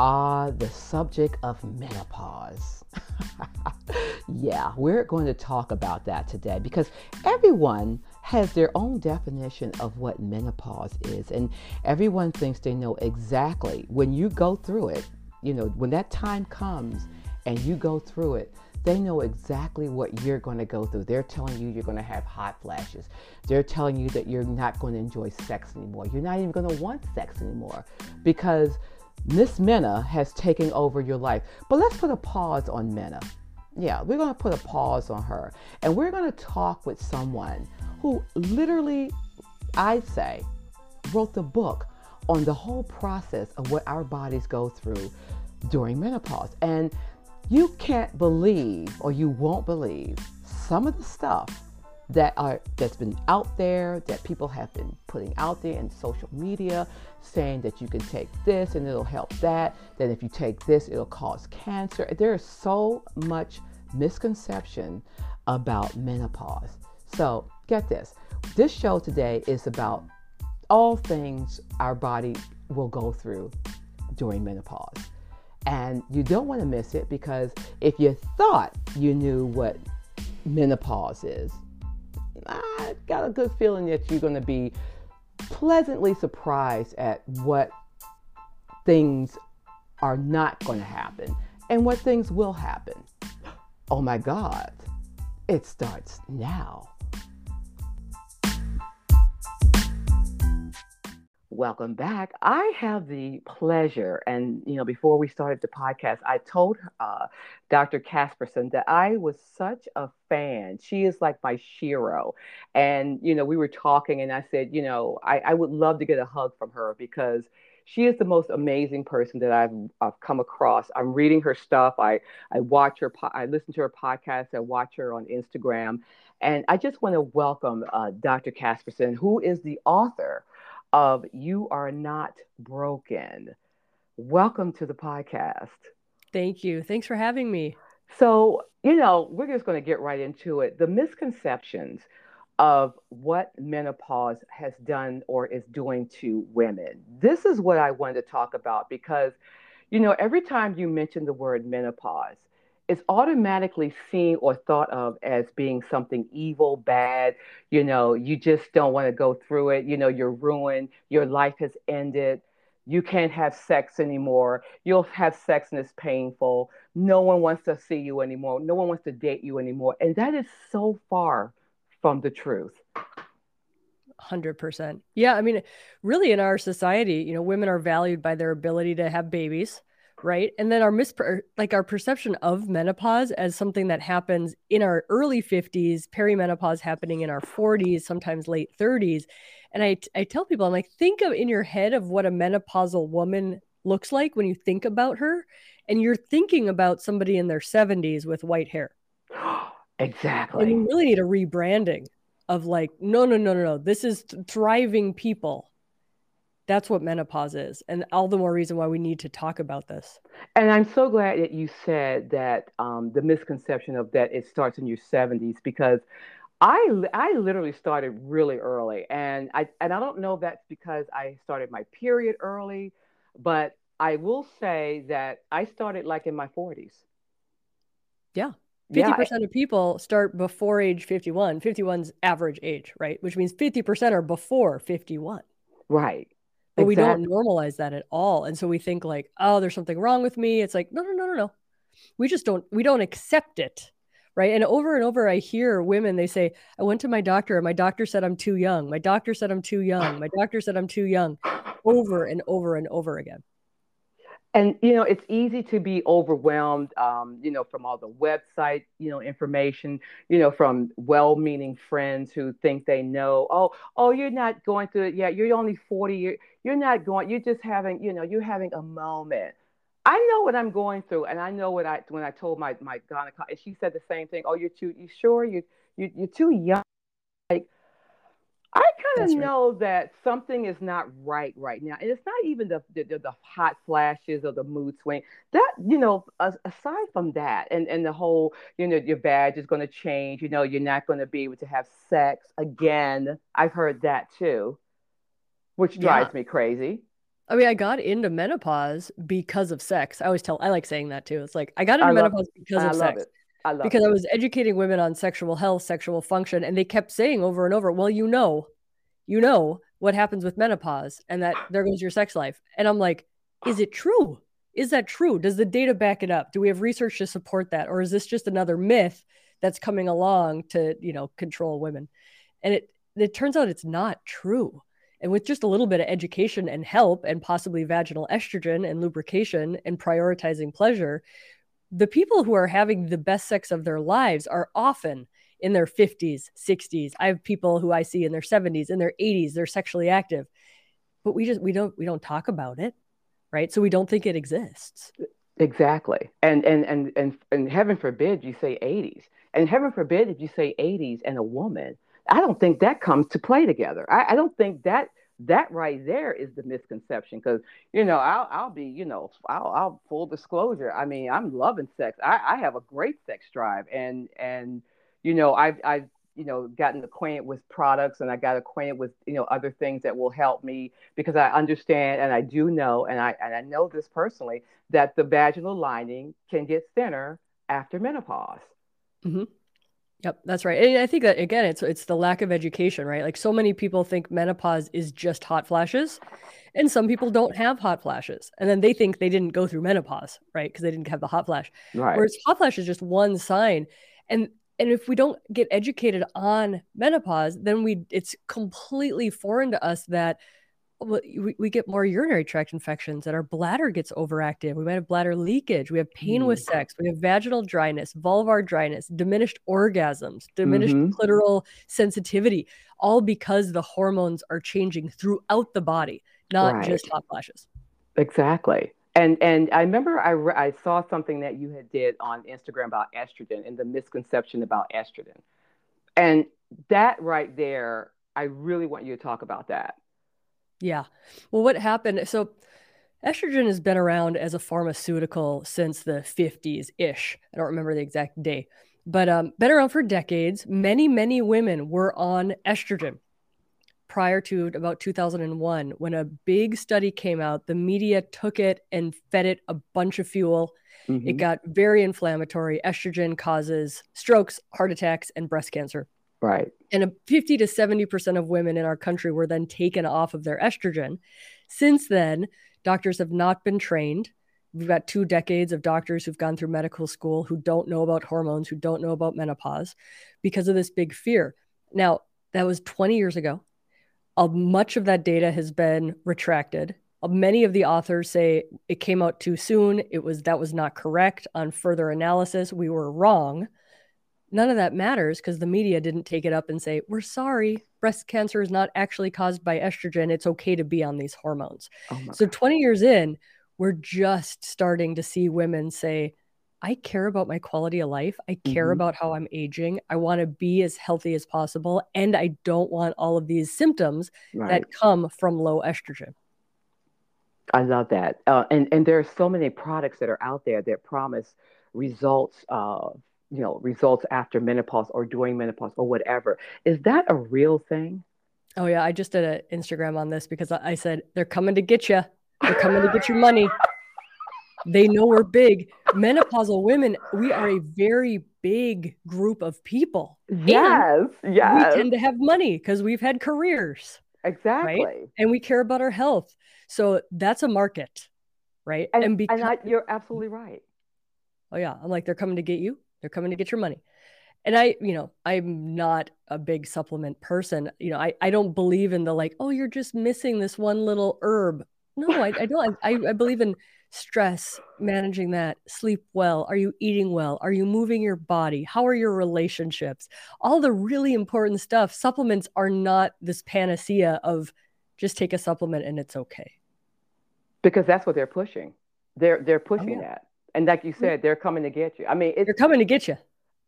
Ah, the subject of menopause. yeah, we're going to talk about that today because everyone has their own definition of what menopause is, and everyone thinks they know exactly when you go through it. You know, when that time comes and you go through it, they know exactly what you're going to go through. They're telling you you're going to have hot flashes. They're telling you that you're not going to enjoy sex anymore. You're not even going to want sex anymore because Miss Minna has taken over your life. But let's put a pause on Minna. Yeah, we're going to put a pause on her. And we're going to talk with someone who literally, I'd say, wrote the book on the whole process of what our bodies go through during menopause. And you can't believe or you won't believe some of the stuff that are that's been out there that people have been putting out there in social media saying that you can take this and it'll help that that if you take this it'll cause cancer. There is so much misconception about menopause. So get this. This show today is about all things our body will go through during menopause. And you don't want to miss it because if you thought you knew what menopause is I got a good feeling that you're going to be pleasantly surprised at what things are not going to happen and what things will happen. Oh my God, it starts now. Welcome back. I have the pleasure, and you know, before we started the podcast, I told uh, Dr. Casperson that I was such a fan. She is like my Shiro, and you know, we were talking, and I said, you know, I, I would love to get a hug from her because she is the most amazing person that I've, I've come across. I'm reading her stuff. I I watch her. I listen to her podcast. I watch her on Instagram, and I just want to welcome uh, Dr. Casperson, who is the author of You Are Not Broken. Welcome to the podcast. Thank you. Thanks for having me. So, you know, we're just going to get right into it. The misconceptions of what menopause has done or is doing to women. This is what I wanted to talk about because, you know, every time you mention the word menopause, it's automatically seen or thought of as being something evil, bad. You know, you just don't want to go through it. You know, you're ruined. Your life has ended. You can't have sex anymore. You'll have sex and it's painful. No one wants to see you anymore. No one wants to date you anymore. And that is so far from the truth. 100%. Yeah. I mean, really, in our society, you know, women are valued by their ability to have babies right? And then our mis er, like our perception of menopause as something that happens in our early 50s perimenopause happening in our 40s sometimes late 30s and I, I tell people i'm like think of in your head of what a menopausal woman looks like when you think about her and you're thinking about somebody in their 70s with white hair. Exactly. And you really need a rebranding of like no no no no no. This is thriving people that's what menopause is and all the more reason why we need to talk about this and i'm so glad that you said that um, the misconception of that it starts in your 70s because I, I literally started really early and I, and I don't know if that's because I started my period early, but I will say that I started like in my 40s. Yeah. 50% yeah. of people start before age 51. 51's average age, right? Which means 50% are before 51. Right but exactly. we don't normalize that at all and so we think like oh there's something wrong with me. It's like no no no no no. We just don't we don't accept it right? And over and over i hear women they say i went to my doctor and my doctor said i'm too young. My doctor said i'm too young. My doctor said i'm too young. Over and over and over again and you know it's easy to be overwhelmed um, you know from all the website you know information you know from well-meaning friends who think they know oh oh you're not going through it yet. You're only 40 you're, not going you're just having you know you're having a moment. I know what i'm going through and i know what i when i told my my gynecologist she said the same thing oh you're too you sure? You, you you're too young I kind of right. know that something is not right right now, and it's not even the, the the, hot flashes or the mood swing. That you know, aside from that, and and the whole, you know, your badge is going to change. You know, you're not going to be able to have sex again. I've heard that too, which drives yeah. me crazy. I mean, I got into menopause because of sex. I always tell, I like saying that too. It's like I got into menopause because of sex. It. I love because it. I was educating women on sexual health, sexual function, and they kept saying over and over, "Well, you know, you know what happens with menopause, and that there goes your sex life." And I'm like, "Is it true? Is that true? Does the data back it up? Do we have research to support that, or is this just another myth that's coming along to, you know, control women?" And it it turns out it's not true. And with just a little bit of education and help, and possibly vaginal estrogen and lubrication and prioritizing pleasure, the people who are having the best sex of their lives are often in their 50s, 60s. I have people who I see in their 70s, in their 80s, they're sexually active. But we just we don't we don't talk about it, right? So we don't think it exists. Exactly. And and and and and heaven forbid you say 80s. And heaven forbid if you say 80s and a woman. I don't think that comes to play together. I, I don't think that that right there is the misconception because you know I'll I'll be you know I'll, I'll full disclosure I mean I'm loving sex I, I have a great sex drive and and you know I've I've you know gotten acquainted with products and I got acquainted with you know other things that will help me because I understand and I do know and I and I know this personally that the vaginal lining can get thinner after menopause. Mm-hmm. Yep, that's right. And I think that again, it's it's the lack of education, right? Like so many people think menopause is just hot flashes, and some people don't have hot flashes, and then they think they didn't go through menopause, right? Because they didn't have the hot flash. Right. Whereas hot flash is just one sign, and and if we don't get educated on menopause, then we it's completely foreign to us that we, we get more urinary tract infections and our bladder gets overactive. We might have bladder leakage. We have pain mm. with sex. We have vaginal dryness, vulvar dryness, diminished orgasms, diminished mm-hmm. clitoral sensitivity, all because the hormones are changing throughout the body, not right. just hot flashes. Exactly. And and I remember I re- I saw something that you had did on Instagram about estrogen and the misconception about estrogen. And that right there, I really want you to talk about that yeah. Well, what happened? So, estrogen has been around as a pharmaceutical since the 50s ish. I don't remember the exact day, but um, been around for decades. Many, many women were on estrogen prior to about 2001 when a big study came out. The media took it and fed it a bunch of fuel. Mm-hmm. It got very inflammatory. Estrogen causes strokes, heart attacks, and breast cancer. Right. And a 50 to 70% of women in our country were then taken off of their estrogen. Since then, doctors have not been trained. We've got two decades of doctors who've gone through medical school who don't know about hormones, who don't know about menopause because of this big fear. Now, that was 20 years ago. Uh, much of that data has been retracted. Uh, many of the authors say it came out too soon. It was that was not correct on further analysis. We were wrong none of that matters because the media didn't take it up and say, We're sorry, breast cancer is not actually caused by estrogen. It's okay to be on these hormones. Oh so, God. 20 years in, we're just starting to see women say, I care about my quality of life. I care mm-hmm. about how I'm aging. I want to be as healthy as possible. And I don't want all of these symptoms right. that come from low estrogen. I love that. Uh, and, and there are so many products that are out there that promise results uh, you know results after menopause or during menopause or whatever. Is that a real thing? Oh yeah. I just did an instagram on this because i said they're coming to get you they're coming to get your money. They know we're big. Menopausal women we are a very big group of people. Yes and yes. we tend to have money because we've had careers exactly. Right? and we care about our health. So that's a market right? And, and, because, and I, you're absolutely right. Oh yeah. I'm like they're coming to get you they're coming to get your money. And I, you know, I'm not a big supplement person. You know, I, I don't believe in the like, oh, you're just missing this one little herb. No, I, I don't. I, I believe in stress, managing that, sleep well. Are you eating well? Are you moving your body? How are your relationships? All the really important stuff. Supplements are not this panacea of just take a supplement and it's okay. Because that's what they're pushing. They're they're oh, pushing oh, that. And like you mm-hmm. said, they're coming to get you. I mean, they're coming to get you.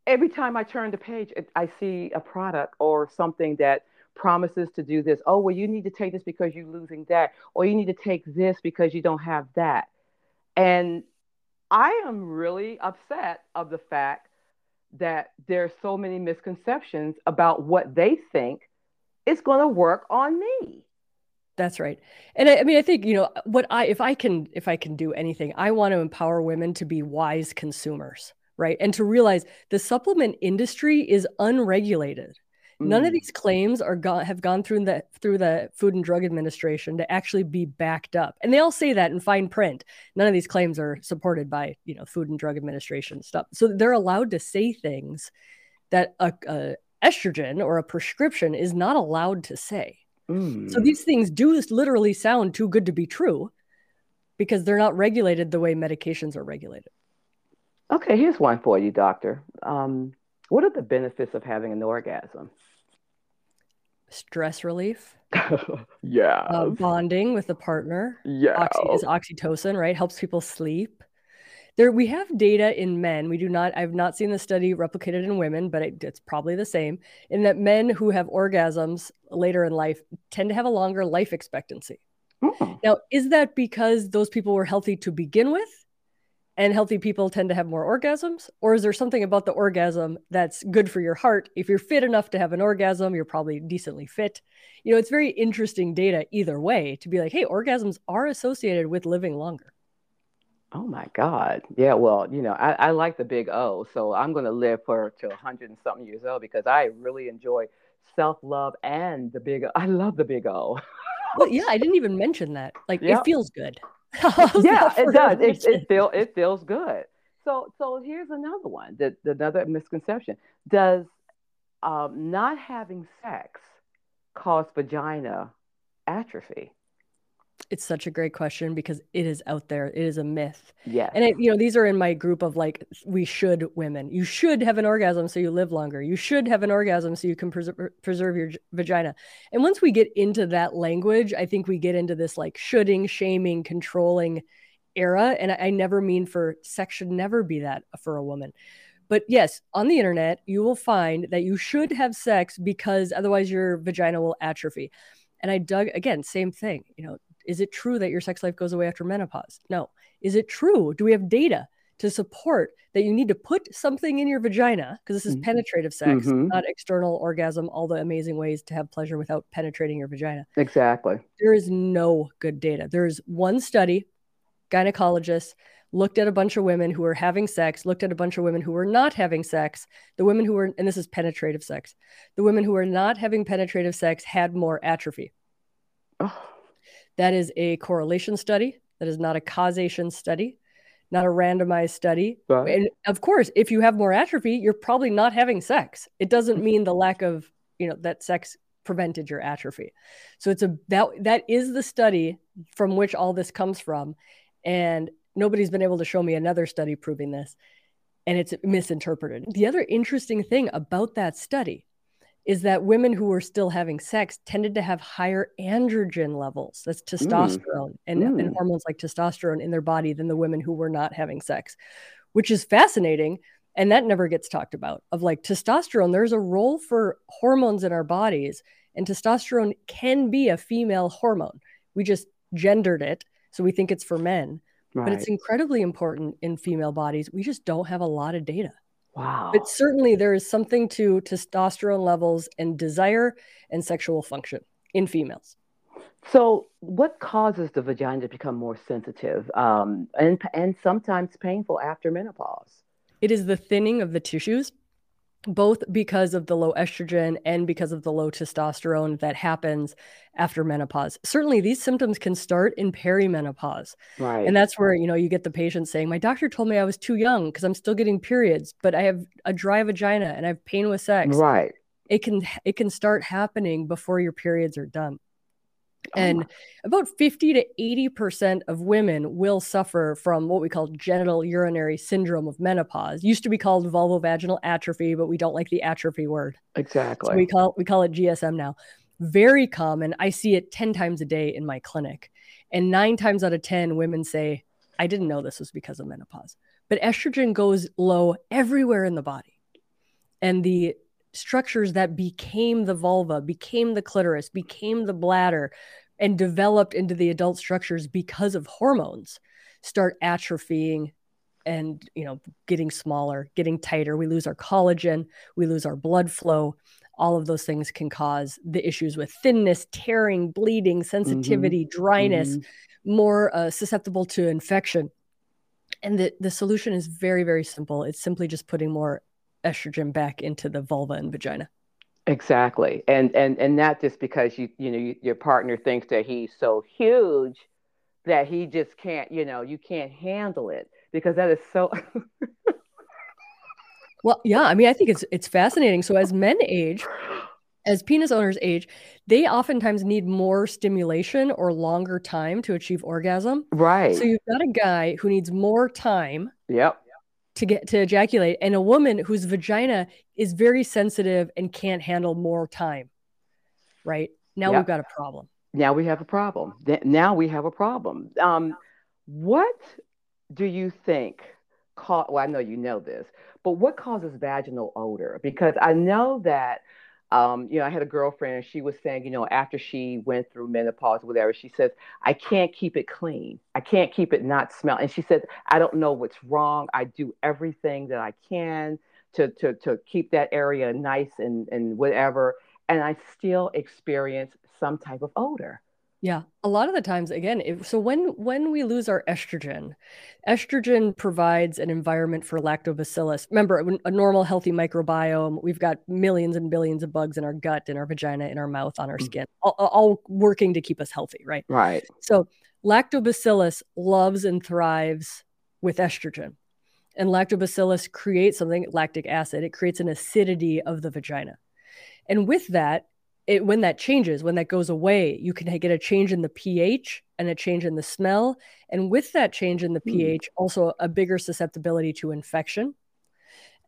Every time I turn the page, it, I see a product or something that promises to do this. Oh, well, you need to take this because you're losing that, or you need to take this because you don't have that. And I am really upset of the fact that there's so many misconceptions about what they think is going to work on me. That's right. And I, I, mean, I think, you know, what I, if I can, if I can do anything, I want to empower women to be wise consumers, right? And to realize the supplement industry is unregulated. Mm. None of mm. these claims are gone, have gone through the, through the Food and Drug Administration to actually be backed up. And they all say that in fine print. None of these claims are supported by, you know, Food and Drug Administration stuff. So they're allowed to say things that a, a estrogen or a prescription is not allowed to say. Mm. So these things do literally sound too good to be true because they're not regulated the way medications are regulated. Okay, here's one for you, doctor. Um, what are the benefits of having an orgasm? Stress relief. yeah. Uh, bonding with a partner. Yeah. Oxy- is oxytocin, right? Helps people sleep there we have data in men. We do not i've not seen the study replicated in women but it, it's probably the same in that men who have orgasms later in life tend to have a longer life expectancy. Oh. now is that because those people were healthy to begin with and healthy people tend to have more orgasms? Or is there something about the orgasm that's good for your heart? If you're fit enough to have an orgasm you're probably decently fit. You know it's very interesting data either way to be like hey orgasms are associated with living longer Oh my God. Yeah, well, you know, I, I like the big O. So I'm going to live for to 100 and something years old because I really enjoy self love and the big I love the big O. well, yeah, I didn't even mention that. Like, it feels good. yeah, it does. It, it, feel, it feels good. So, so here's another one, the another misconception. Does um, not having sex cause vagina atrophy? It's such a great question because it is out there. It is a myth. Yeah. And it, you know, these are in my group of like, we should women. You should have an orgasm so you live longer. You should have an orgasm so you can preserve, preserve your vagina. And once we get into that language, I think we get into this like shoulding, shaming, controlling era. And I, I never mean for sex should never be that for a woman. But yes, on the internet, you will find that you should have sex because otherwise your vagina will atrophy. And I dug again, same thing. You know, is it true that your sex life goes away after menopause? No. Is it true? Do we have data to support that you need to put something in your vagina? Because this is mm-hmm. penetrative sex, mm-hmm. not external orgasm, all the amazing ways to have pleasure without penetrating your vagina. Exactly. There is no good data. There's one study, gynecologists looked at a bunch of women who were having sex, looked at a bunch of women who were not having sex. The women who were, and this is penetrative sex, the women who were not having penetrative sex had more atrophy. Oh. That is a correlation study. That is not a causation study, not a randomized study. Right. And of course, if you have more atrophy, you're probably not having sex. It doesn't mm-hmm. mean the lack of, you know, that sex prevented your atrophy. So it's a that that is the study from which all this comes from. And nobody's been able to show me another study proving this. And it's misinterpreted. The other interesting thing about that study is that women who were still having sex tended to have higher androgen levels that's mm. testosterone mm. And, mm. and hormones like testosterone in their body than the women who were not having sex which is fascinating and that never gets talked about of like testosterone there's a role for hormones in our bodies and testosterone can be a female hormone we just gendered it so we think it's for men right. but it's incredibly important in female bodies we just don't have a lot of data Wow. But certainly there is something to testosterone levels and desire and sexual function in females. So, what causes the vagina to become more sensitive um, and, and sometimes painful after menopause? It is the thinning of the tissues both because of the low estrogen and because of the low testosterone that happens after menopause. Certainly these symptoms can start in perimenopause. Right. And that's where, you know, you get the patient saying, "My doctor told me I was too young because I'm still getting periods, but I have a dry vagina and I have pain with sex." Right. It can it can start happening before your periods are done. Oh and oh. about 50 to 80% of women will suffer from what we call genitourinary syndrome of menopause. Used to be called vulvovaginal atrophy, but we don't like the atrophy word. Exactly. So we call we call it GSM now. Very common. I see it 10 times a day in my clinic. And 9 times out of 10 women say, "I didn't know this was because of menopause." But estrogen goes low everywhere in the body. And the structures that became the vulva, became the clitoris, became the bladder, and developed into the adult structures because of hormones start atrophying and you know getting smaller getting tighter we lose our collagen we lose our blood flow all of those things can cause the issues with thinness, tearing, bleeding, sensitivity, mm-hmm. dryness, mm-hmm. more uh, susceptible to infection. And the, the solution is very, very simple. It's simply just putting more estrogen back into the vulva and vagina. Exactly. And and and not just because you you know you, your partner thinks that he's so huge that he just can't, you know, you can't handle it because that is so Well, yeah, I mean, I think it's it's fascinating. So as men age, as penis owners age, they oftentimes need more stimulation or longer time to achieve orgasm. Right. So you've got a guy who needs more time. Yep. To get to ejaculate, and a woman whose vagina is very sensitive and can't handle more time. Right now, yep. we've got a problem. Now we have a problem. Now we have a problem. Um, what do you think? Well, I know you know this, but what causes vaginal odor? Because I know that um, you know, I had a girlfriend and she was saying, you know, after she went through menopause, whatever, she says, I can't keep it clean. I can't keep it not smell. And she said, I don't know what's wrong. I do everything that I can to to to keep that area nice and and whatever. And I still experience some type of odor. Yeah, a lot of the times, again, if, so when when we lose our estrogen, estrogen provides an environment for lactobacillus. Remember, a normal healthy microbiome. We've got millions and billions of bugs in our gut, in our vagina, in our mouth, on our mm. skin, all, all working to keep us healthy, right? Right. So lactobacillus loves and thrives with estrogen, and lactobacillus creates something, lactic acid. It creates an acidity of the vagina, and with that, it, when that changes, when that goes away, you can get a change in the pH and a change in the smell. And with that change in the mm. pH, also a bigger susceptibility to infection.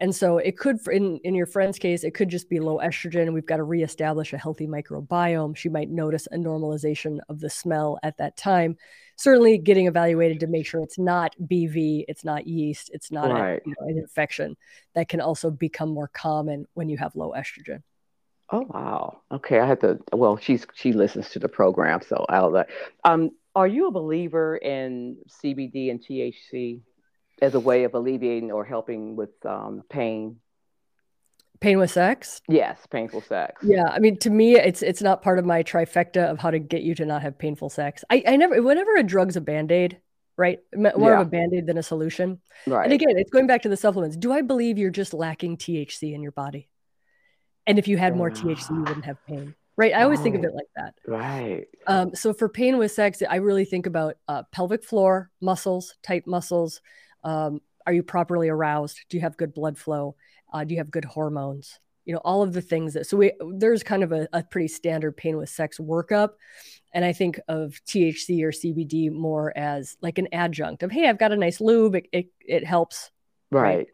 And so it could, in, in your friend's case, it could just be low estrogen. We've got to reestablish a healthy microbiome. She might notice a normalization of the smell at that time. Certainly getting evaluated to make sure it's not BV, it's not yeast, it's not right. a, you know, an infection that can also become more common when you have low estrogen. Oh wow. Okay, I had to. Well, she's she listens to the program, so I'll. Um, are you a believer in CBD and THC as a way of alleviating or helping with um, pain? Pain with sex? Yes, painful sex. Yeah, I mean, to me, it's it's not part of my trifecta of how to get you to not have painful sex. I, I never, whenever a drug's a band aid, right? More yeah. of a band aid than a solution. Right. And again, it's going back to the supplements. Do I believe you're just lacking THC in your body? And if you had more THC, you wouldn't have pain. Right. I always right. think of it like that. Right. Um, so for pain with sex, I really think about uh, pelvic floor muscles, tight muscles. Um, are you properly aroused? Do you have good blood flow? Uh, do you have good hormones? You know, all of the things that, so we, there's kind of a, a pretty standard pain with sex workup. And I think of THC or CBD more as like an adjunct of, hey, I've got a nice lube. It, it, it helps. Right. right.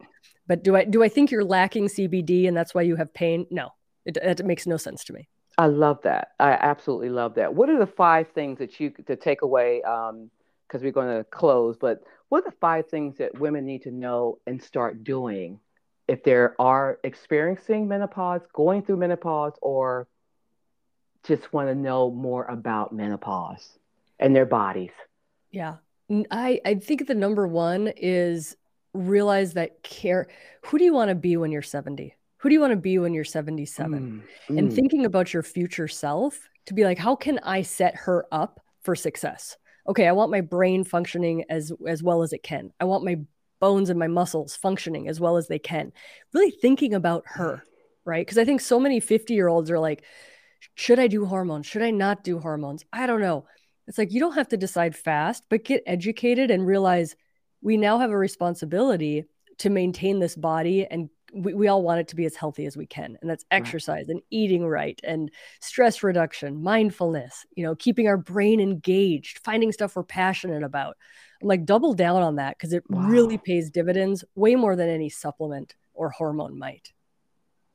But do I do I think you're lacking CBD and that's why you have pain? No, it, it makes no sense to me. I love that. I absolutely love that. What are the five things that you to take away? Because um, we're going to close, but what are the five things that women need to know and start doing if they are experiencing menopause, going through menopause, or just want to know more about menopause and their bodies? Yeah, I I think the number one is realize that care who do you want to be when you're 70 who do you want to be when you're 77 mm, and mm. thinking about your future self to be like how can i set her up for success? Okay i want my brain functioning as as well as it can. I want my bones and my muscles functioning as well as they can. Really thinking about her right? Because i think so many 50 year olds are like should i do hormones? Should i not do hormones? I don't know. It's like you don't have to decide fast but get educated and realize we now have a responsibility to maintain this body and we, we all want it to be as healthy as we can and that's exercise right. and eating right and stress reduction mindfulness you know keeping our brain engaged finding stuff we're passionate about like double down on that because it wow. really pays dividends way more than any supplement or hormone might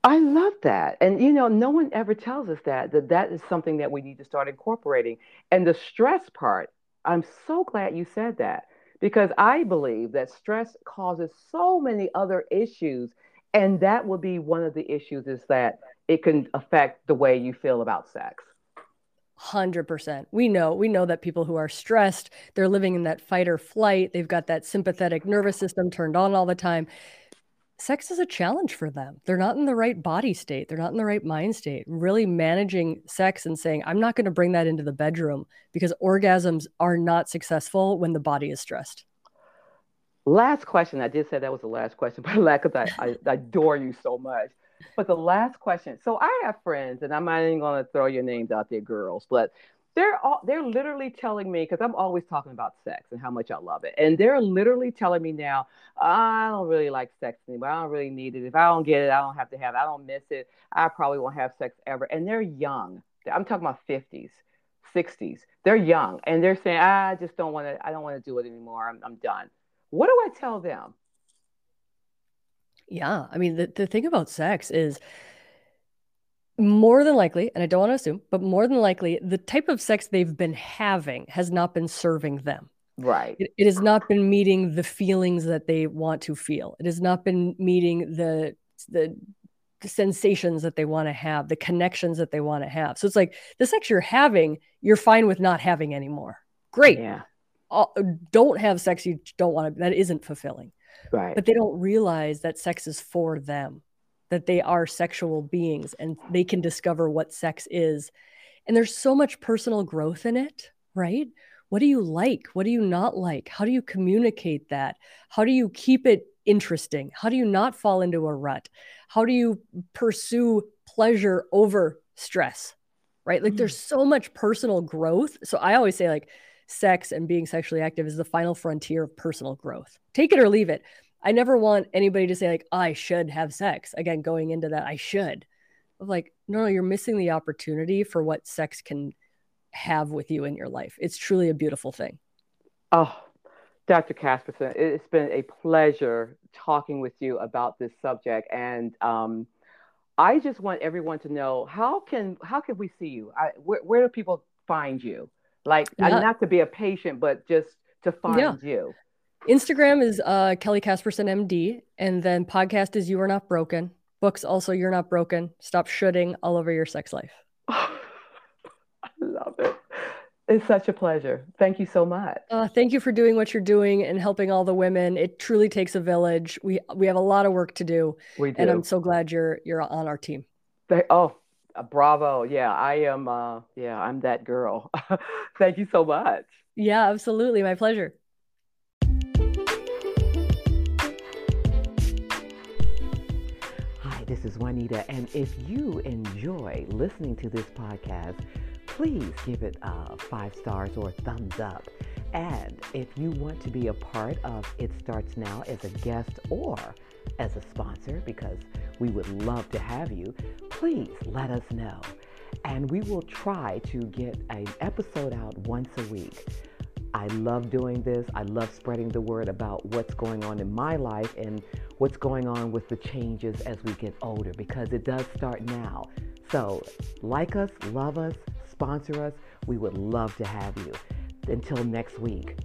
I love that. And you know, no one ever tells us that that that is something that we need to start incorporating. And the stress part, I'm so glad you said that because I believe that stress causes so many other issues. And that will be one of the issues is that it can affect the way you feel about sex. 100%. We know, we know that people who are stressed, they're living in that fight or flight. They've got that sympathetic nervous system turned on all the time. Sex is a challenge for them. They're not in the right body state, they're not in the right mind state. Really managing sex and saying, I'm not going to bring that into the bedroom because orgasms are not successful when the body is stressed. Last question. I did say that was the last question, but because I, I, I adore you so much. But the last question. So I have friends, and I'm not even going to throw your names out there, girls, but they're all they're literally telling me because I'm always talking about sex and how much I love it, and they're literally telling me now I don't really like sex anymore. I don't really need it. If I don't get it, I don't have to have it. I don't miss it. I probably won't have sex ever. And they're young. I'm talking about 50s, 60s. They're young, and they're saying I just don't want to. I don't want to do it anymore. I'm, I'm done. What do I tell them? Yeah, I mean the the thing about sex is more than likely, and I don't want to assume, but more than likely, the type of sex they've been having has not been serving them. Right. It, it, has not been meeting the feelings that they want to feel. It has not been meeting the the, the sensations that they want to have, the connections that they want to have. So it's like the sex you're having, you're fine with not having anymore. Great. Yeah. don't have sex you don't want to. That isn't fulfilling. Right. But they don't realize that sex is for them that they are sexual beings and they can discover what sex is. And there's so much personal growth in it, right? What do you like? What do you not like? How do you communicate that? How do you keep it interesting? How do you not fall into a rut? How do you pursue pleasure over stress? Right? Like mm. there's so much personal growth. So I always say like sex and being sexually active is the final frontier of personal growth. Take it or leave it. I never want anybody to say like I should have sex. Again, going into that, I should. Of like, no, no, you're missing the opportunity for what sex can have with you in your life. It's truly a beautiful thing. Oh, Dr. Casperson, it's been a pleasure talking with you about this subject, and um, I just want everyone to know how can how can we see you? I, where, where do people find you? Like, yeah. not to be a patient, but just to find yeah. you. Instagram is uh, Kelly Casperson MD, and then podcast is You Are Not Broken. Books also You're Not Broken. Stop shoulding all over your sex life. I love it. It's such a pleasure. Thank you so much. Uh, thank you for doing what you're doing and helping all the women. It truly takes a village. We we have a lot of work to do. We do. And I'm so glad you're you're on our team. They, oh, uh, bravo. Yeah, I am. Uh, yeah, I'm that girl. thank you so much. Yeah, absolutely. My pleasure. This is Juanita, and if you enjoy listening to this podcast, please give it uh, five stars or thumbs up. And if you want to be a part of It Starts Now as a guest or as a sponsor, because we would love to have you, please let us know. And we will try to get an episode out once a week. I love doing this. I love spreading the word about what's going on in my life and what's going on with the changes as we get older because it does start now. So, like us, love us, sponsor us. We would love to have you. Until next week,